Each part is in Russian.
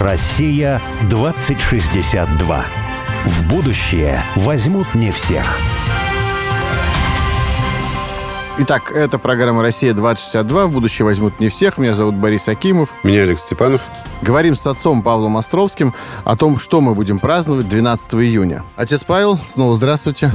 Россия 2062. В будущее возьмут не всех. Итак, это программа «Россия-2062». В будущее возьмут не всех. Меня зовут Борис Акимов. Меня Олег Степанов. Говорим с отцом Павлом Островским о том, что мы будем праздновать 12 июня. Отец Павел, снова здравствуйте.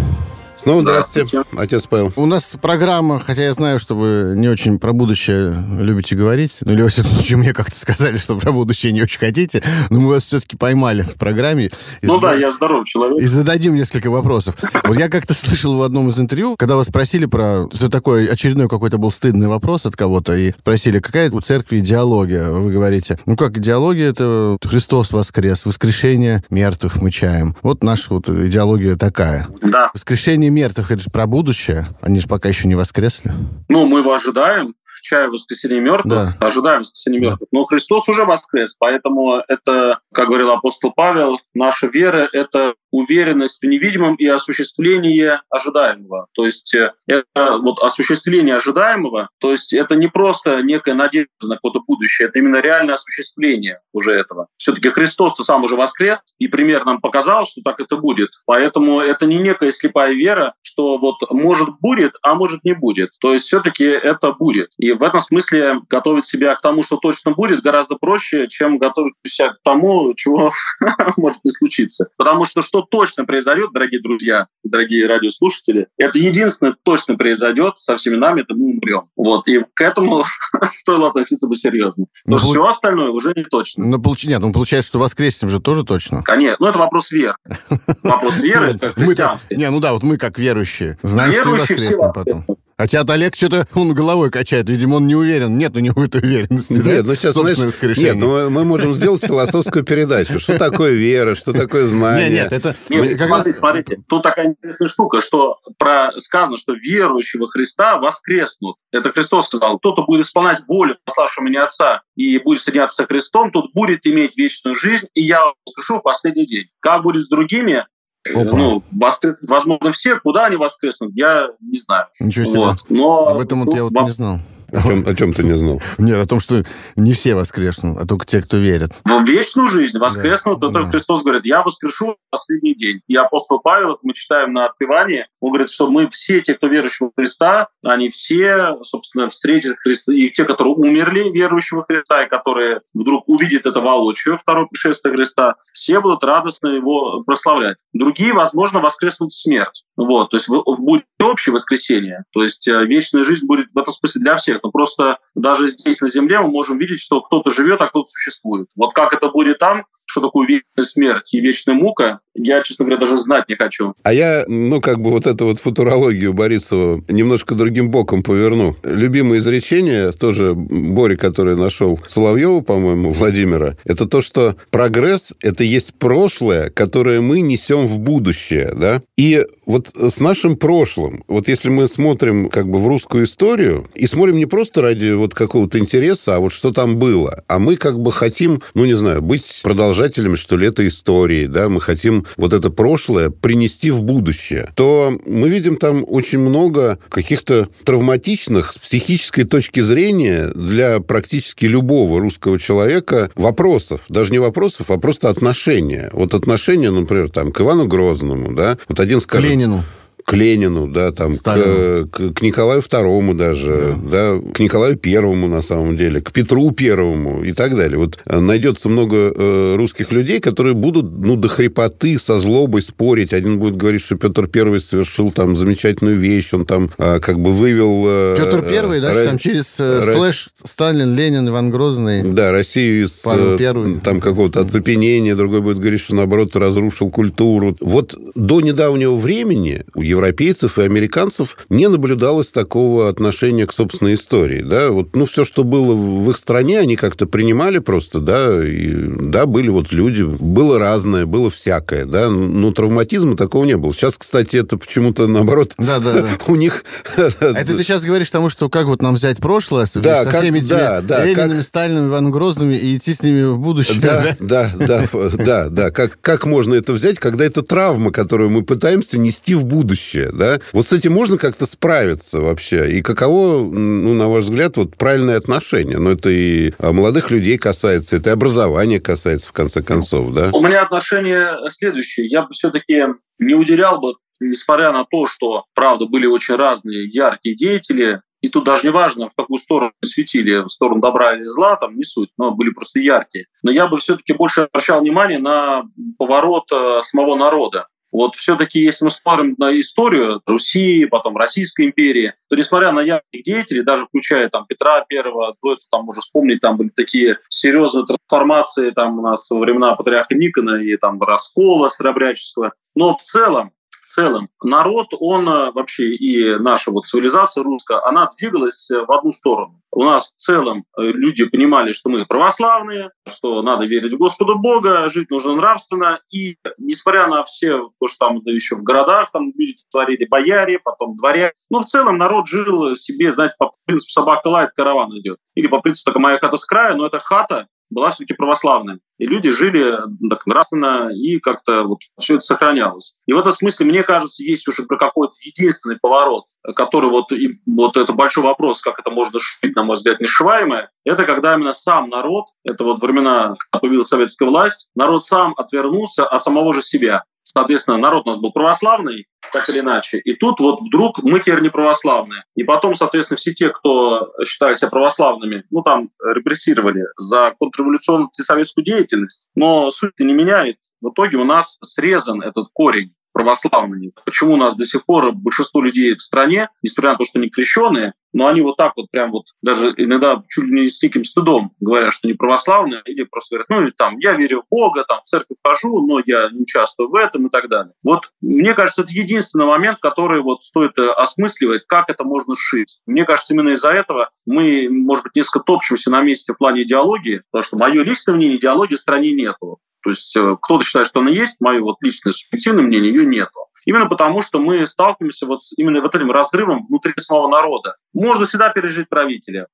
Снова здравствуйте. здравствуйте, отец Павел. У нас программа, хотя я знаю, что вы не очень про будущее любите говорить, ну или, во всяком случае, мне как-то сказали, что про будущее не очень хотите, но мы вас все-таки поймали в программе. Ну зада... да, я здоровый человек. И зададим несколько вопросов. Вот я как-то слышал в одном из интервью, когда вас спросили про... Это такой очередной какой-то был стыдный вопрос от кого-то, и спросили, какая у церкви идеология? Вы говорите, ну как идеология, это Христос воскрес, воскрешение мертвых мы чаем. Вот наша вот идеология такая. Да. Воскрешение мертвых, это же про будущее. Они же пока еще не воскресли. Ну, мы его ожидаем чаю воскресения мертвых, да. ожидаем воскресения мертвых. Да. Но Христос уже воскрес, поэтому это, как говорил апостол Павел, наша вера — это уверенность в невидимом и осуществление ожидаемого. То есть э, это вот осуществление ожидаемого, то есть это не просто некая надежда на какое-то будущее, это именно реальное осуществление уже этого. Все-таки Христос-то сам уже воскрес, и пример нам показал, что так это будет. Поэтому это не некая слепая вера, что вот может будет, а может не будет. То есть все-таки это будет. И в этом смысле готовить себя к тому, что точно будет, гораздо проще, чем готовить себя к тому, чего может не случиться. Потому что что точно произойдет, дорогие друзья, дорогие радиослушатели, это единственное точно произойдет со всеми нами, это мы умрем. Вот. И к этому стоило относиться бы серьезно. Но ну, все остальное уже не точно. Ну, получ... Нет, ну, получается, что воскреснем же тоже точно. Конечно. Ну, это вопрос веры. Вопрос веры, это христианский. Не, ну да, вот мы как верующие. Знаем, что и воскреснем потом. Хотя от Олег что-то он головой качает. Видимо, он не уверен. Нет у него этой уверенности. Нет, да? ну сейчас, знаешь, нет, ну, мы можем сделать философскую передачу. Что такое вера, что такое знание? Нет, нет, это... Нет, как смотрите, раз... смотрите, тут такая интересная штука, что про... сказано, что верующего Христа воскреснут. Это Христос сказал. Кто-то будет исполнять волю пославшего меня Отца и будет соединяться со Христом, тот будет иметь вечную жизнь, и я воскрешу в последний день. Как будет с другими, Опа. Ну, воскрес... возможно, все, куда они воскреснут, я не знаю. Ничего себе. Вот. Но Об этом вот я вот не знал. О чем, о чем ты не знал? Нет, о том, что не все воскреснут, а только те, кто верит. В вечную жизнь воскреснут. Да, это да. Христос говорит, я воскрешу в последний день. И апостол Павел, это мы читаем на Отпевании, он говорит, что мы все те, кто верующий в Христа, они все, собственно, встретят Христа. И те, которые умерли верующего Христа, и которые вдруг увидят это воочию, второе пришествие Христа, все будут радостно его прославлять. Другие, возможно, воскреснут в смерть. Вот, то есть будет общее воскресение. То есть э, вечная жизнь будет в этом смысле для всех. Но просто даже здесь на Земле мы можем видеть, что кто-то живет, а кто-то существует. Вот как это будет там, что такое вечная смерть и вечная мука, я, честно говоря, даже знать не хочу. А я, ну, как бы вот эту вот футурологию Борисову немножко другим боком поверну. Любимое изречение, тоже Бори, который нашел Соловьева, по-моему, Владимира, это то, что прогресс – это есть прошлое, которое мы несем в будущее, да? И вот с нашим прошлым, вот если мы смотрим как бы в русскую историю, и смотрим не просто ради вот какого-то интереса, а вот что там было, а мы как бы хотим, ну, не знаю, быть продолжателями, что ли, этой истории, да, мы хотим вот это прошлое принести в будущее, то мы видим там очень много каких-то травматичных с психической точки зрения для практически любого русского человека вопросов. Даже не вопросов, а просто отношения. Вот отношения, например, там, к Ивану Грозному, да, вот один скажет... Ленину к Ленину, да, там, к, к, к Николаю Второму даже, да. да, к Николаю Первому, на самом деле, к Петру Первому и так далее. Вот э, найдется много э, русских людей, которые будут, ну, до хрипоты, со злобой спорить. Один будет говорить, что Петр Первый совершил там замечательную вещь, он там э, как бы вывел... Э, Петр Первый, да, э, там через э, слэш Сталин, Ленин, Иван Грозный. Да, Россию из Первый. там какого-то оцепенения, другой будет говорить, что, наоборот, разрушил культуру. Вот до недавнего времени европейцев и американцев не наблюдалось такого отношения к собственной истории. Да? Вот, ну, все, что было в их стране, они как-то принимали просто, да, и, да, были вот люди, было разное, было всякое, да, но травматизма такого не было. Сейчас, кстати, это почему-то, наоборот, да, да, да. у них... А это ты сейчас говоришь тому, что как вот нам взять прошлое да, со как, всеми этими да, да, Ленинами, как... Сталиным, Иваном Грозными и идти с ними в будущее. Да, да, да, да, да, да. Как, как можно это взять, когда это травма, которую мы пытаемся нести в будущее? Будущее, да? Вот с этим можно как-то справиться вообще? И каково, ну, на ваш взгляд, вот правильное отношение? Ну, это и молодых людей касается, это и образование касается, в конце концов, да? У меня отношение следующее. Я бы все-таки не уделял бы несмотря на то, что, правда, были очень разные яркие деятели, и тут даже не важно, в какую сторону светили, в сторону добра или зла, там не суть, но были просто яркие. Но я бы все-таки больше обращал внимание на поворот э, самого народа. Вот все-таки, если мы смотрим на историю Руси, потом Российской империи, то несмотря на ярких деятелей, даже включая там Петра Первого, до этого там можно вспомнить, там были такие серьезные трансформации там у нас во времена патриарха Никона и там раскола Старобряческого. Но в целом целом народ, он э, вообще и наша вот цивилизация русская, она двигалась э, в одну сторону. У нас в целом э, люди понимали, что мы православные, что надо верить в Господа Бога, жить нужно нравственно. И несмотря на все, то, что там еще в городах там люди творили, бояре, потом дворяне, но в целом народ жил себе, знаете, по принципу собака лает, караван идет. Или по принципу, только моя хата с края, но эта хата была все-таки православная. И люди жили так нравственно, и как-то вот все это сохранялось. И в этом смысле, мне кажется, есть уже какой-то единственный поворот, который вот, и, вот это большой вопрос, как это можно шить, на мой взгляд, нешиваемое, это когда именно сам народ, это вот времена, когда появилась советская власть, народ сам отвернулся от самого же себя. Соответственно, народ у нас был православный, так или иначе. И тут вот вдруг мы теперь не православные. И потом, соответственно, все те, кто считают себя православными, ну там репрессировали за контрреволюционную советскую деятельность. Но суть не меняет. В итоге у нас срезан этот корень православными. Почему у нас до сих пор большинство людей в стране, несмотря на то, что они крещенные, но они вот так вот прям вот даже иногда чуть ли не с диким стыдом говорят, что не православные, или просто говорят, ну, там, я верю в Бога, там, в церковь хожу, но я не участвую в этом и так далее. Вот мне кажется, это единственный момент, который вот стоит э, осмысливать, как это можно сшить. Мне кажется, именно из-за этого мы, может быть, несколько топчемся на месте в плане идеологии, потому что мое личное мнение, идеологии в стране нету. То есть э, кто-то считает, что она есть, мое вот личное субъективное мнение, ее нету. Именно потому, что мы сталкиваемся вот с именно вот этим разрывом внутри самого народа. Можно всегда пережить правителя,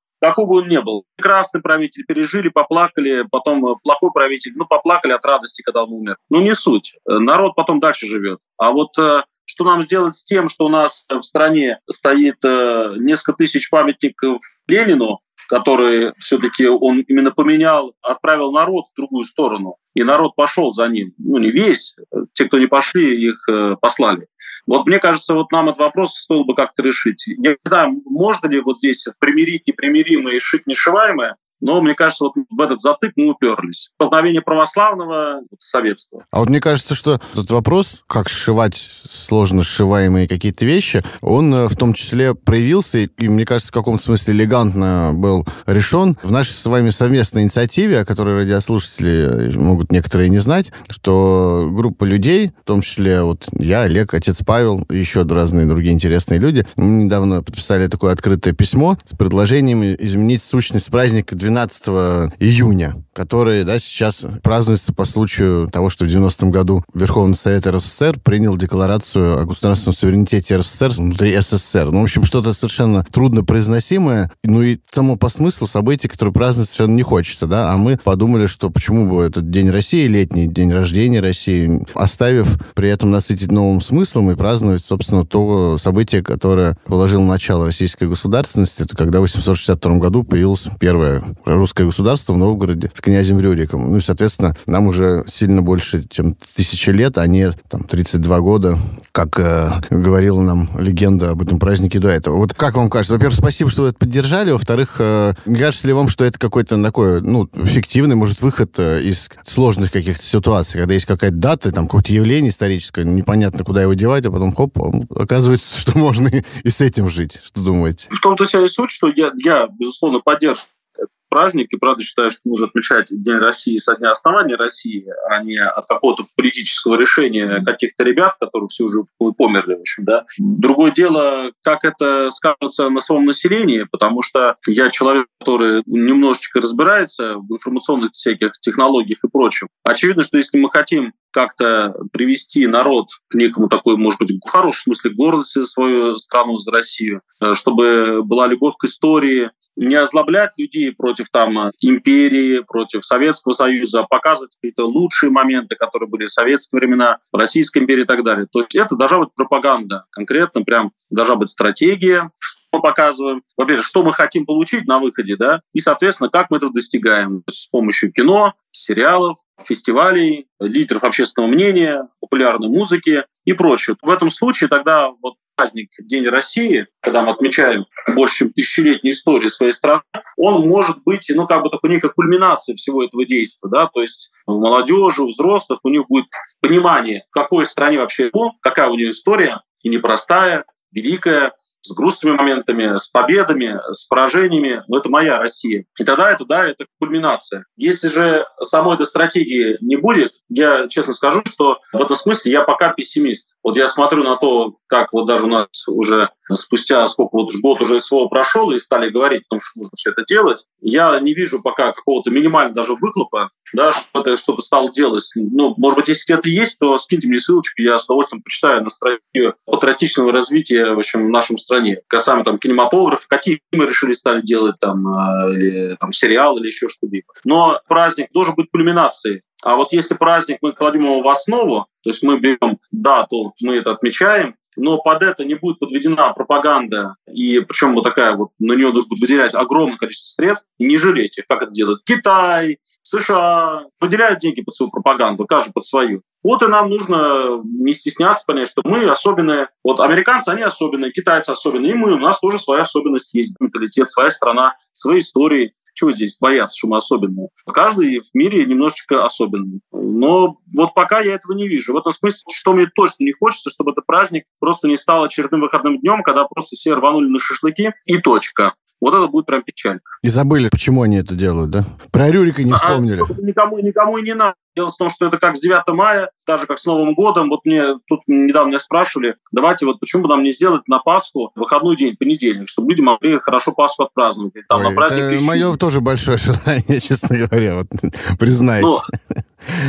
бы он ни был. Прекрасный правитель, пережили, поплакали, потом э, плохой правитель, ну, поплакали от радости, когда он умер. Ну, не суть. Э, народ потом дальше живет. А вот что нам сделать с тем, что у нас в стране стоит несколько тысяч памятников Ленину, который все-таки он именно поменял, отправил народ в другую сторону. И народ пошел за ним. Ну, не весь. Те, кто не пошли, их э, послали. Вот мне кажется, вот нам этот вопрос стоило бы как-то решить. Я не знаю, можно ли вот здесь примирить непримиримое и шить нешиваемое, но, мне кажется, вот в этот затык мы уперлись. Столкновение православного советства. А вот мне кажется, что этот вопрос, как сшивать сложно сшиваемые какие-то вещи, он э, в том числе проявился, и, мне кажется, в каком-то смысле элегантно был решен в нашей с вами совместной инициативе, о которой радиослушатели могут некоторые не знать, что группа людей, в том числе вот я, Олег, отец Павел, еще разные другие интересные люди, недавно подписали такое открытое письмо с предложением изменить сущность праздника 12 12 июня, который да, сейчас празднуется по случаю того, что в 90-м году Верховный Совет РСФСР принял декларацию о государственном суверенитете РСФСР внутри СССР. Ну, в общем, что-то совершенно трудно произносимое. Ну и само по смыслу события, которые праздновать совершенно не хочется, да, а мы подумали, что почему бы этот День России, летний день рождения России, оставив при этом насытить новым смыслом и праздновать, собственно, то событие, которое положило начало российской государственности, это когда в 862 году появилась первая русское государство в Новгороде с князем Рюриком. Ну и, соответственно, нам уже сильно больше, чем тысяча лет, а не там 32 года, как э, говорила нам легенда об этом празднике до этого. Вот как вам кажется? Во-первых, спасибо, что вы это поддержали. Во-вторых, э, кажется ли вам, что это какой-то такой, ну, фиктивный, может, выход э, из сложных каких-то ситуаций, когда есть какая-то дата, там, какое-то явление историческое, непонятно, куда его девать, а потом, хоп, оказывается, что можно и, и с этим жить. Что думаете? В том-то вся и суть, что я, я безусловно, поддерживаю праздник, и правда считаю, что нужно отмечать День России со дня основания России, а не от какого-то политического решения каких-то ребят, которые все уже померли, в общем, да. Другое дело, как это скажется на самом населении, потому что я человек, который немножечко разбирается в информационных всяких технологиях и прочем. Очевидно, что если мы хотим как-то привести народ к некому такой, может быть, в хорошем смысле гордости за свою страну, за Россию, э, чтобы была любовь к истории, не озлоблять людей против там империи, против Советского Союза, а показывать какие-то лучшие моменты, которые были в советские времена, в Российской империи и так далее. То есть это должна быть пропаганда, конкретно прям должна быть стратегия, мы показываем, во-первых, что мы хотим получить на выходе, да, и, соответственно, как мы это достигаем с помощью кино, сериалов, фестивалей, лидеров общественного мнения, популярной музыки и прочее. В этом случае тогда вот праздник День России, когда мы отмечаем больше, чем тысячелетнюю историю своей страны, он может быть, ну, как бы такой некой кульминацией всего этого действия, да, то есть у молодежи, у взрослых, у них будет понимание, в какой стране вообще какая у нее история, и непростая, великая, с грустными моментами, с победами, с поражениями. Но это моя Россия. И тогда это, да, это кульминация. Если же самой этой стратегии не будет, я честно скажу, что в этом смысле я пока пессимист. Вот я смотрю на то, как вот даже у нас уже спустя сколько вот год уже СВО прошел и стали говорить о том, что нужно все это делать, я не вижу пока какого-то минимального даже выхлопа, да, что-то что стал делать. Ну, может быть, если где-то есть, то скиньте мне ссылочку, я с удовольствием почитаю на стратегию патриотичного развития в, общем, в нашем стране. Касаемо там кинематограф, какие мы решили стали делать, там, э, или, там сериал или еще что-либо. Но праздник должен быть кульминацией. А вот если праздник мы кладем его в основу, то есть мы берем дату, мы это отмечаем, но под это не будет подведена пропаганда, и причем вот такая вот, на нее нужно будет выделять огромное количество средств, не жалеть их, как это делает Китай, США, выделяют деньги под свою пропаганду, каждый под свою. Вот и нам нужно не стесняться, понять, что мы особенные. Вот американцы, они особенные, китайцы особенные, и мы, у нас тоже своя особенность есть, менталитет, своя страна, свои истории. Чего здесь бояться, что мы особенные? Каждый в мире немножечко особенный. Но вот пока я этого не вижу. В этом смысле, что мне точно не хочется, чтобы этот праздник просто не стал очередным выходным днем, когда просто все рванули на шашлыки и точка. Вот это будет прям печалька. И забыли, почему они это делают, да? Про Рюрика не а, вспомнили. А, никому, никому и не надо. Дело в том, что это как с 9 мая, даже как с Новым годом. Вот мне тут недавно меня спрашивали, давайте вот почему бы нам не сделать на Пасху выходной день, понедельник, чтобы люди могли хорошо Пасху отпраздновать. Там Ой, на праздник это мое тоже большое желание, честно говоря, вот, признаюсь. Ну,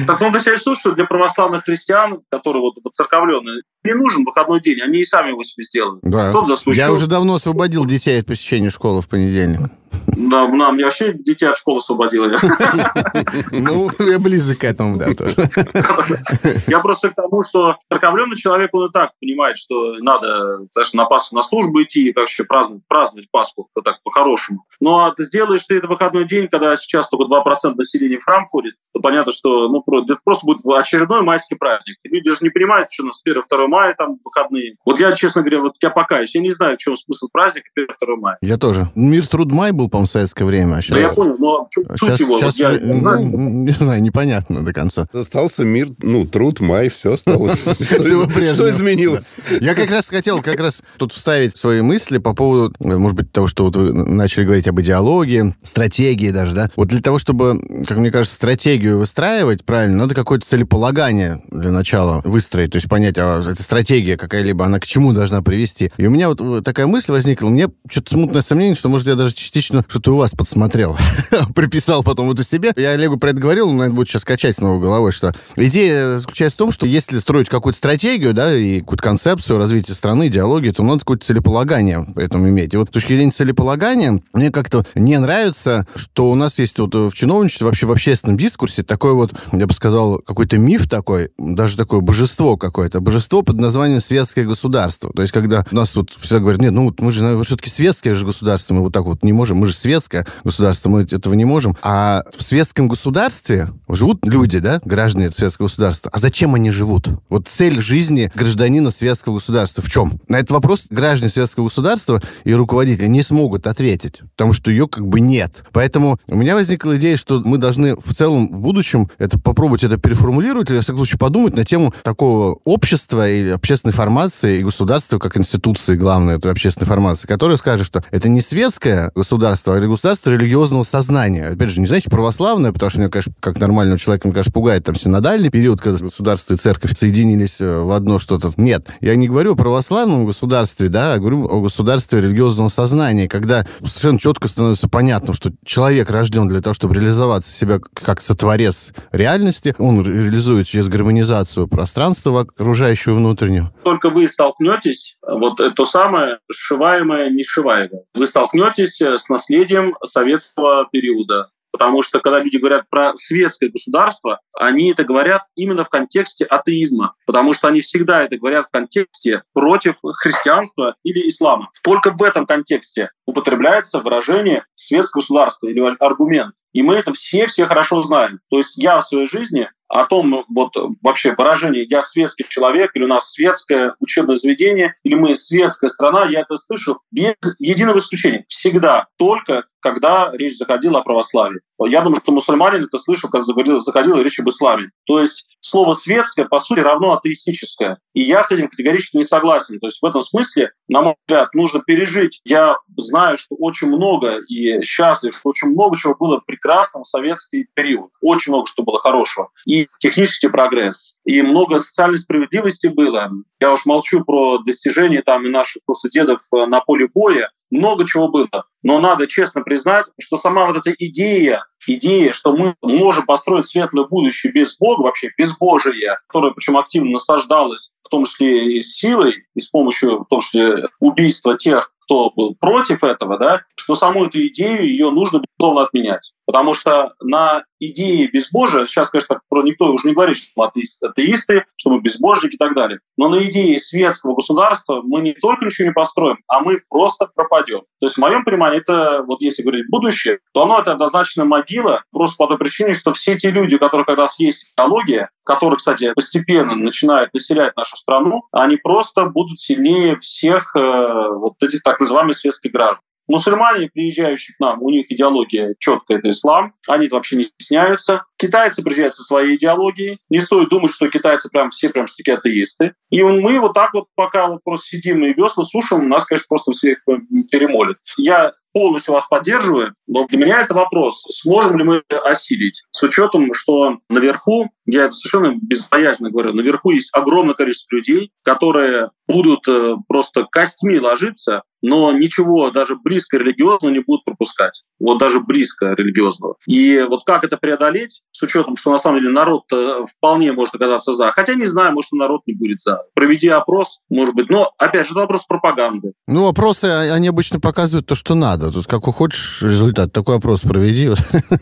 так он себя слушает, что для православных христиан, которые вот воцерковленные, не нужен выходной день, они и сами его себе сделают. Да. Я уже давно освободил детей от посещения школы в понедельник. Да, на, мне вообще детей от школы освободили. Ну, я близок к этому, да, тоже. Я просто к тому, что церковленный человек, он и так понимает, что надо знаешь, на Пасху на службу идти и вообще праздновать, праздновать Пасху так по-хорошему. Но ну, а ты сделаешь ты это выходной день, когда сейчас только 2% населения в храм ходит, то понятно, что ну, это просто будет очередной майский праздник. Люди же не понимают, что у нас 1-2 мая там выходные. Вот я, честно говоря, вот я покаюсь, я не знаю, в чем смысл праздника 1-2 мая. Я тоже. Мир труд май был, по-моему, в советское время. А сейчас... Да я понял, но сейчас, его, сейчас вот я, не, знаю. не знаю, непонятно до конца. Остался мир, ну, труд, май, все осталось. Что изменилось? Я как раз хотел как раз тут вставить свои мысли по поводу, может быть, того, что вот вы начали говорить об идеологии, стратегии даже, да? Вот для того, чтобы, как мне кажется, стратегию выстраивать правильно, надо какое-то целеполагание для начала выстроить, то есть понять, а эта стратегия какая-либо, она к чему должна привести. И у меня вот такая мысль возникла, мне что-то смутное сомнение, что, может, я даже частично что-то у вас подсмотрел. Приписал потом это себе. Я Олегу про это говорил, но это будет сейчас качать снова головой, что идея заключается в том, что если строить какую-то стратегию, да, и какую-то концепцию развития страны, идеологии, то надо какое-то целеполагание поэтому иметь. И вот с точки зрения целеполагания, мне как-то не нравится, что у нас есть вот в чиновничестве, вообще в общественном дискурсе такой вот, я бы сказал, какой-то миф такой, даже такое божество какое-то, божество под названием светское государство. То есть, когда нас тут всегда говорят, нет, ну мы же все-таки светское же государство, мы вот так вот не можем, мы же светское государство, мы этого не можем. А в светском государстве живут люди, да, граждане светского государства. А зачем они живут? Вот цель жизни гражданина светского государства в чем? На этот вопрос граждане светского государства и руководители не смогут ответить, потому что ее как бы нет. Поэтому у меня возникла идея, что мы должны в целом в будущем это попробовать это переформулировать, или, в всяком случае, подумать на тему такого общества общественной формации и государства как институции, главное, этой общественной формации, которая скажет, что это не светское государство, а государство религиозного сознания. Опять же, не знаете, православное, потому что меня, конечно, как нормального человека, мне кажется, пугает там синодальный период, когда государство и церковь соединились э, в одно что-то. Нет, я не говорю о православном государстве, да, а говорю о государстве религиозного сознания, когда совершенно четко становится понятно, что человек рожден для того, чтобы реализоваться себя как сотворец реальности, он реализует через гармонизацию пространства окружающего внутреннего. Только вы столкнетесь, вот то самое сшиваемое, не сшиваемое. Вы столкнетесь с наследием советского периода, Потому что когда люди говорят про светское государство, они это говорят именно в контексте атеизма, потому что они всегда это говорят в контексте против христианства или ислама. Только в этом контексте употребляется выражение светское государство или аргумент. И мы это все-все хорошо знаем. То есть я в своей жизни о том, вот вообще выражение «я светский человек» или «у нас светское учебное заведение» или «мы светская страна», я это слышу без единого исключения. Всегда. Только когда речь заходила о православии. Я думаю, что мусульманин это слышал, как заходила, заходила речь об исламе. То есть слово «светское» по сути равно атеистическое. И я с этим категорически не согласен. То есть в этом смысле, на мой взгляд, нужно пережить. Я знаю, что очень много и счастлив, что очень много чего было прекрасного в советский период. Очень много что было хорошего. И технический прогресс, и много социальной справедливости было. Я уж молчу про достижения там и наших просто дедов э, на поле боя, много чего было. Но надо честно признать, что сама вот эта идея, идея, что мы можем построить светлое будущее без Бога, вообще без Божия, которая причем активно насаждалась, том числе и силой, и с помощью, в том числе, убийства тех, кто был против этого, да, что саму эту идею ее нужно, безусловно, отменять. Потому что на идеи безбожия, сейчас, конечно, про никто уже не говорит, что мы атеисты, что мы безбожники и так далее, но на идеи светского государства мы не только ничего не построим, а мы просто пропадем. То есть в моем понимании это, вот если говорить будущее, то оно это однозначно могила, просто по той причине, что все те люди, у которых когда есть идеология, которые, кстати, постепенно начинают населять нашу страну, они просто будут сильнее всех э, вот этих так называемых светских граждан. Мусульмане, приезжающие к нам, у них идеология четкая, это ислам. Они вообще не стесняются. Китайцы приезжают со своей идеологией. Не стоит думать, что китайцы прям все прям такие атеисты. И мы вот так вот, пока вот просто сидим и весла слушаем, нас, конечно, просто всех э, перемолят. Я полностью вас поддерживаю, но для меня это вопрос, сможем ли мы осилить, с учетом, что наверху, я совершенно безбоязненно говорю, наверху есть огромное количество людей, которые будут э, просто костьми ложиться, но ничего даже близко религиозного не будут пропускать. Вот даже близко религиозного. И вот как это преодолеть, с учетом, что на самом деле народ вполне может оказаться за. Хотя не знаю, может, народ не будет за. Проведи опрос, может быть. Но, опять же, это вопрос пропаганды. Ну, опросы, а, они обычно показывают то, что надо. Тут как хочешь результат, такой опрос проведи.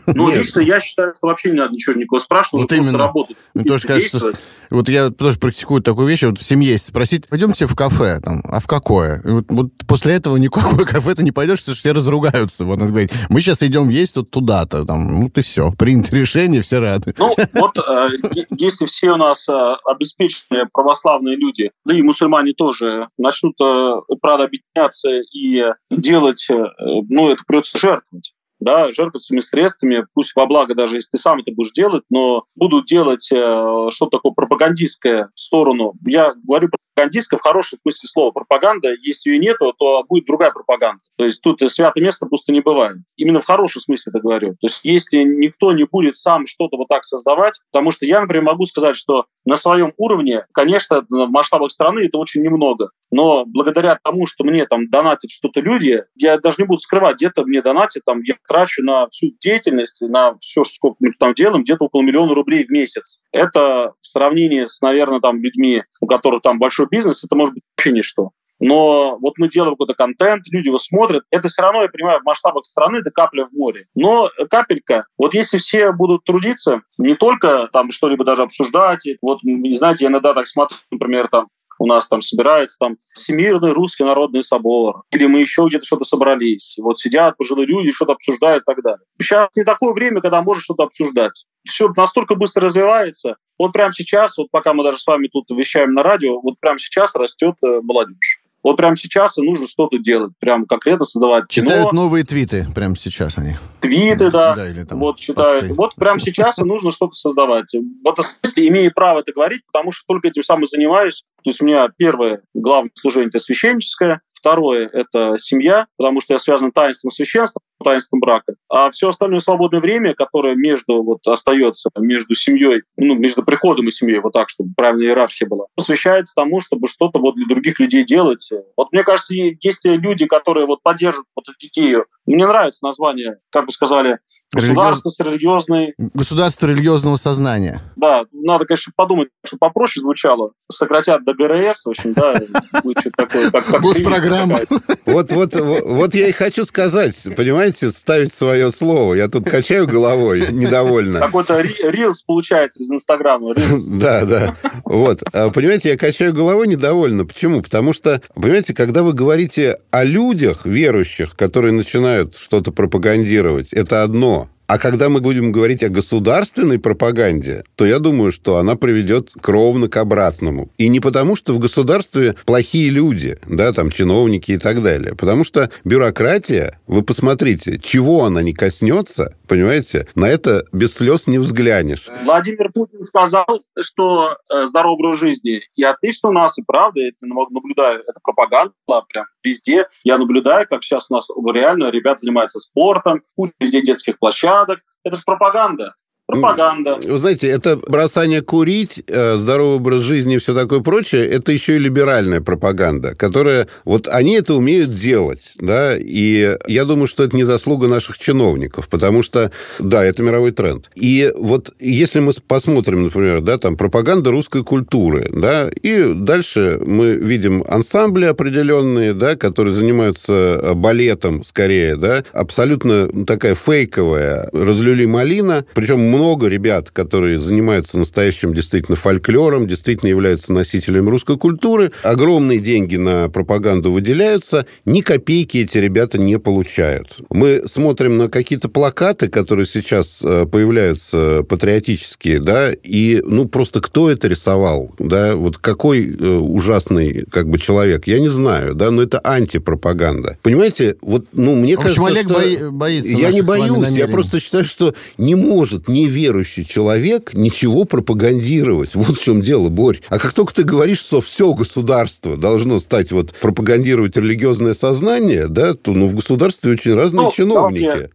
Ну, лично я считаю, что вообще не надо ничего никого спрашивать, вот именно. работать. Мне тоже кажется, что, вот я тоже практикую такую вещь, вот в семье спросить, пойдемте в кафе, там, а в какое? И вот, вот после этого никакое кафе ты не пойдешь, потому что все разругаются. Вот, говорит, мы сейчас идем есть тут туда-то, там, ну ты все, принято решение, все рады. Ну, вот э, если все у нас э, обеспеченные православные люди, да и мусульмане тоже, начнут, э, правда, объединяться и делать, э, ну, это придется жертвовать да, жертвовать своими средствами, пусть во благо, даже если ты сам это будешь делать, но будут делать э, что-то такое пропагандистское в сторону. Я говорю пропагандистское в хорошем смысле слова пропаганда. Если ее нету, то будет другая пропаганда. То есть тут святое место просто не бывает. Именно в хорошем смысле это говорю. То есть если никто не будет сам что-то вот так создавать, потому что я, например, могу сказать, что на своем уровне, конечно, в масштабах страны это очень немного. Но благодаря тому, что мне там донатят что-то люди, я даже не буду скрывать, где-то мне донатят, там, я трачу на всю деятельность, на все, сколько мы там делаем, где-то около миллиона рублей в месяц. Это в сравнении с, наверное, там людьми, у которых там большой бизнес, это может быть вообще ничто. Но вот мы делаем какой-то контент, люди его смотрят. Это все равно, я понимаю, в масштабах страны это капля в море. Но капелька, вот если все будут трудиться, не только там что-либо даже обсуждать, вот, знаете, я иногда так смотрю, например, там у нас там собирается там Всемирный Русский Народный Собор, или мы еще где-то что-то собрались. Вот сидят пожилые люди, что-то обсуждают и так далее. Сейчас не такое время, когда можно что-то обсуждать. Все настолько быстро развивается. Вот прямо сейчас, вот пока мы даже с вами тут вещаем на радио, вот прямо сейчас растет э, молодежь. Вот прямо сейчас и нужно что-то делать, прям конкретно создавать Читают кино. новые твиты прямо сейчас они. Твиты, да. да или там вот читают. Посты. Вот прямо сейчас и нужно что-то создавать. Вот если имею право это говорить, потому что только этим самым занимаюсь. То есть у меня первое главное служение – это священническое. Второе – это семья, потому что я связан таинством священства. Таинством брака. А все остальное свободное время, которое между вот остается между семьей, ну, между приходом и семьей, вот так, чтобы правильная иерархия была, посвящается тому, чтобы что-то вот для других людей делать. Вот мне кажется, есть люди, которые вот поддерживают вот эту идею. Мне нравится название, как бы сказали, Государство Религиоз... с религиозной... Государство религиозного сознания. Да, надо, конечно, подумать, чтобы попроще звучало. Сократят до ГРС, в общем, да, будет такое, как, как Госпрограмма. Вот, вот, вот, вот я и хочу сказать, понимаете, ставить свое слово. Я тут качаю головой, недовольно. Какой-то рилс получается из Инстаграма. Да, да. Вот. А, понимаете, я качаю головой недовольно. Почему? Потому что, понимаете, когда вы говорите о людях верующих, которые начинают что-то пропагандировать, это одно. А когда мы будем говорить о государственной пропаганде, то я думаю, что она приведет кровно к обратному. И не потому, что в государстве плохие люди, да, там чиновники и так далее. Потому что бюрократия, вы посмотрите, чего она не коснется, понимаете, на это без слез не взглянешь. Владимир Путин сказал, что э, здоровый образ жизни и отлично у нас, и правда, это наблюдаю, это пропаганда прям везде. Я наблюдаю, как сейчас у нас реально ребята занимаются спортом, везде детских площадок, порядок. Это же пропаганда. Пропаганда. Вы знаете, это бросание курить, э, здоровый образ жизни и все такое прочее, это еще и либеральная пропаганда, которая... Вот они это умеют делать, да, и я думаю, что это не заслуга наших чиновников, потому что, да, это мировой тренд. И вот если мы посмотрим, например, да, там, пропаганда русской культуры, да, и дальше мы видим ансамбли определенные, да, которые занимаются э, балетом скорее, да, абсолютно такая фейковая разлюли малина, причем много много ребят, которые занимаются настоящим действительно фольклором, действительно являются носителями русской культуры. Огромные деньги на пропаганду выделяются. Ни копейки эти ребята не получают. Мы смотрим на какие-то плакаты, которые сейчас э, появляются патриотические, да, и, ну, просто кто это рисовал, да, вот какой э, ужасный, как бы, человек, я не знаю, да, но это антипропаганда. Понимаете, вот, ну, мне в общем, кажется, Олег что... боится Я не боюсь, я просто считаю, что не может, не неверующий человек ничего пропагандировать. Вот в чем дело, Борь. А как только ты говоришь, что все государство должно стать вот пропагандировать религиозное сознание, да, то ну, в государстве очень разные ну, чиновники. Давайте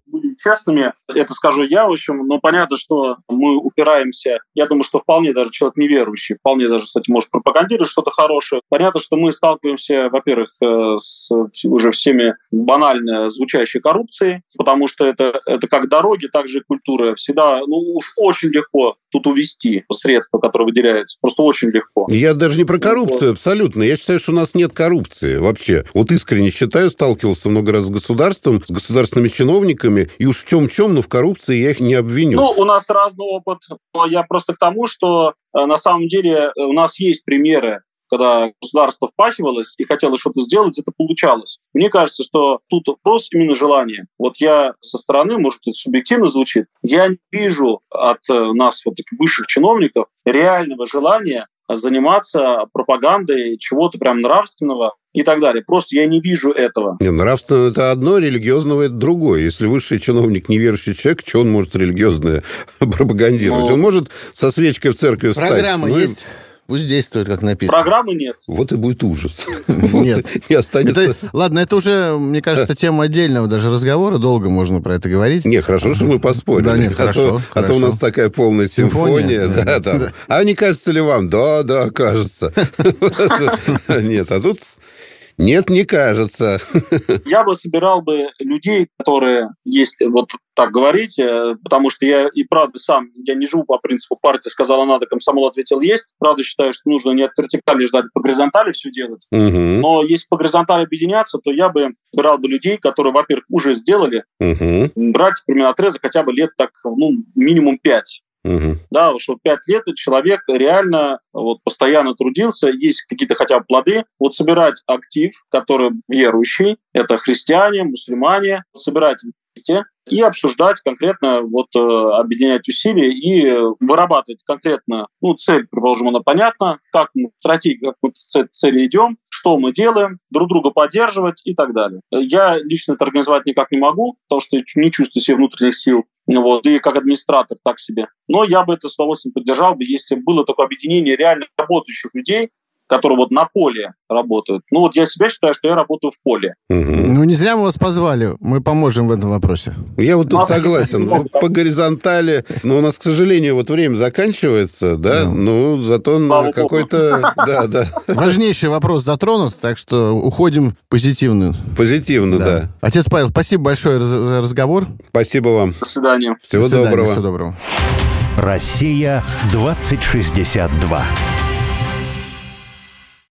честными, это скажу я, в общем, но понятно, что мы упираемся, я думаю, что вполне даже человек неверующий, вполне даже, кстати, может пропагандировать что-то хорошее. Понятно, что мы сталкиваемся, во-первых, э, с уже всеми банально звучащей коррупцией, потому что это, это как дороги, так же и культура. Всегда, ну уж очень легко тут увести средства, которые выделяются. Просто очень легко. Я даже не про коррупцию абсолютно. Я считаю, что у нас нет коррупции вообще. Вот искренне считаю, сталкивался много раз с государством, с государственными чиновниками, и уж в чем-чем, но в коррупции я их не обвиню. Ну, у нас разный опыт. Я просто к тому, что э, на самом деле э, у нас есть примеры когда государство впахивалось и хотело что-то сделать, это получалось. Мне кажется, что тут вопрос именно желания. Вот я со стороны, может, это субъективно звучит, я не вижу от э, нас, вот таких высших чиновников, реального желания заниматься пропагандой чего-то прям нравственного и так далее. Просто я не вижу этого. Не, нравственно это одно, религиозного это другое. Если высший чиновник неверующий человек, что он может религиозное пропагандировать? Ну, он может со свечкой в церкви встать. Программа ну, есть. Пусть действует, как написано. Программы нет. Вот и будет ужас. Нет. И останется... ладно, это уже, мне кажется, тема отдельного даже разговора. Долго можно про это говорить. Не, хорошо, что мы поспорили. Да, нет, хорошо. А то у нас такая полная симфония. Да, да. А не кажется ли вам? Да, да, кажется. Нет, а тут нет, не кажется. Я бы собирал бы людей, которые, если вот так говорить, э, потому что я и правда сам, я не живу по принципу партия сказала надо, комсомол ответил есть. Правда считаю, что нужно не от вертикали ждать, по горизонтали все делать. Угу. Но если по горизонтали объединяться, то я бы собирал бы людей, которые, во-первых, уже сделали, угу. брать примерно отрезок хотя бы лет так, ну, минимум пять. Угу. Да, что пять лет человек реально вот постоянно трудился, есть какие-то хотя бы плоды. Вот собирать актив, который верующий, это христиане, мусульмане, собирать вместе и обсуждать конкретно, вот э, объединять усилия и вырабатывать конкретно, ну, цель, предположим, она понятна, как мы, стратегия, как мы к цели идем, что мы делаем, друг друга поддерживать и так далее. Я лично это организовать никак не могу, потому что не чувствую себе внутренних сил, вот, и как администратор так себе. Но я бы это с удовольствием поддержал бы, если было такое объединение реально работающих людей, которые вот на поле работают. Ну вот я себя считаю, что я работаю в поле. Угу. Ну не зря мы вас позвали, мы поможем в этом вопросе. Я вот тут согласен. По горизонтали, но у нас, к сожалению, вот время заканчивается, да, ну зато на какой-то... Да, да. Важнейший вопрос затронут, так что уходим позитивно. Позитивно, да. Отец Павел, спасибо большое за разговор. Спасибо вам. До свидания. Всего доброго. Всего доброго. Россия 2062.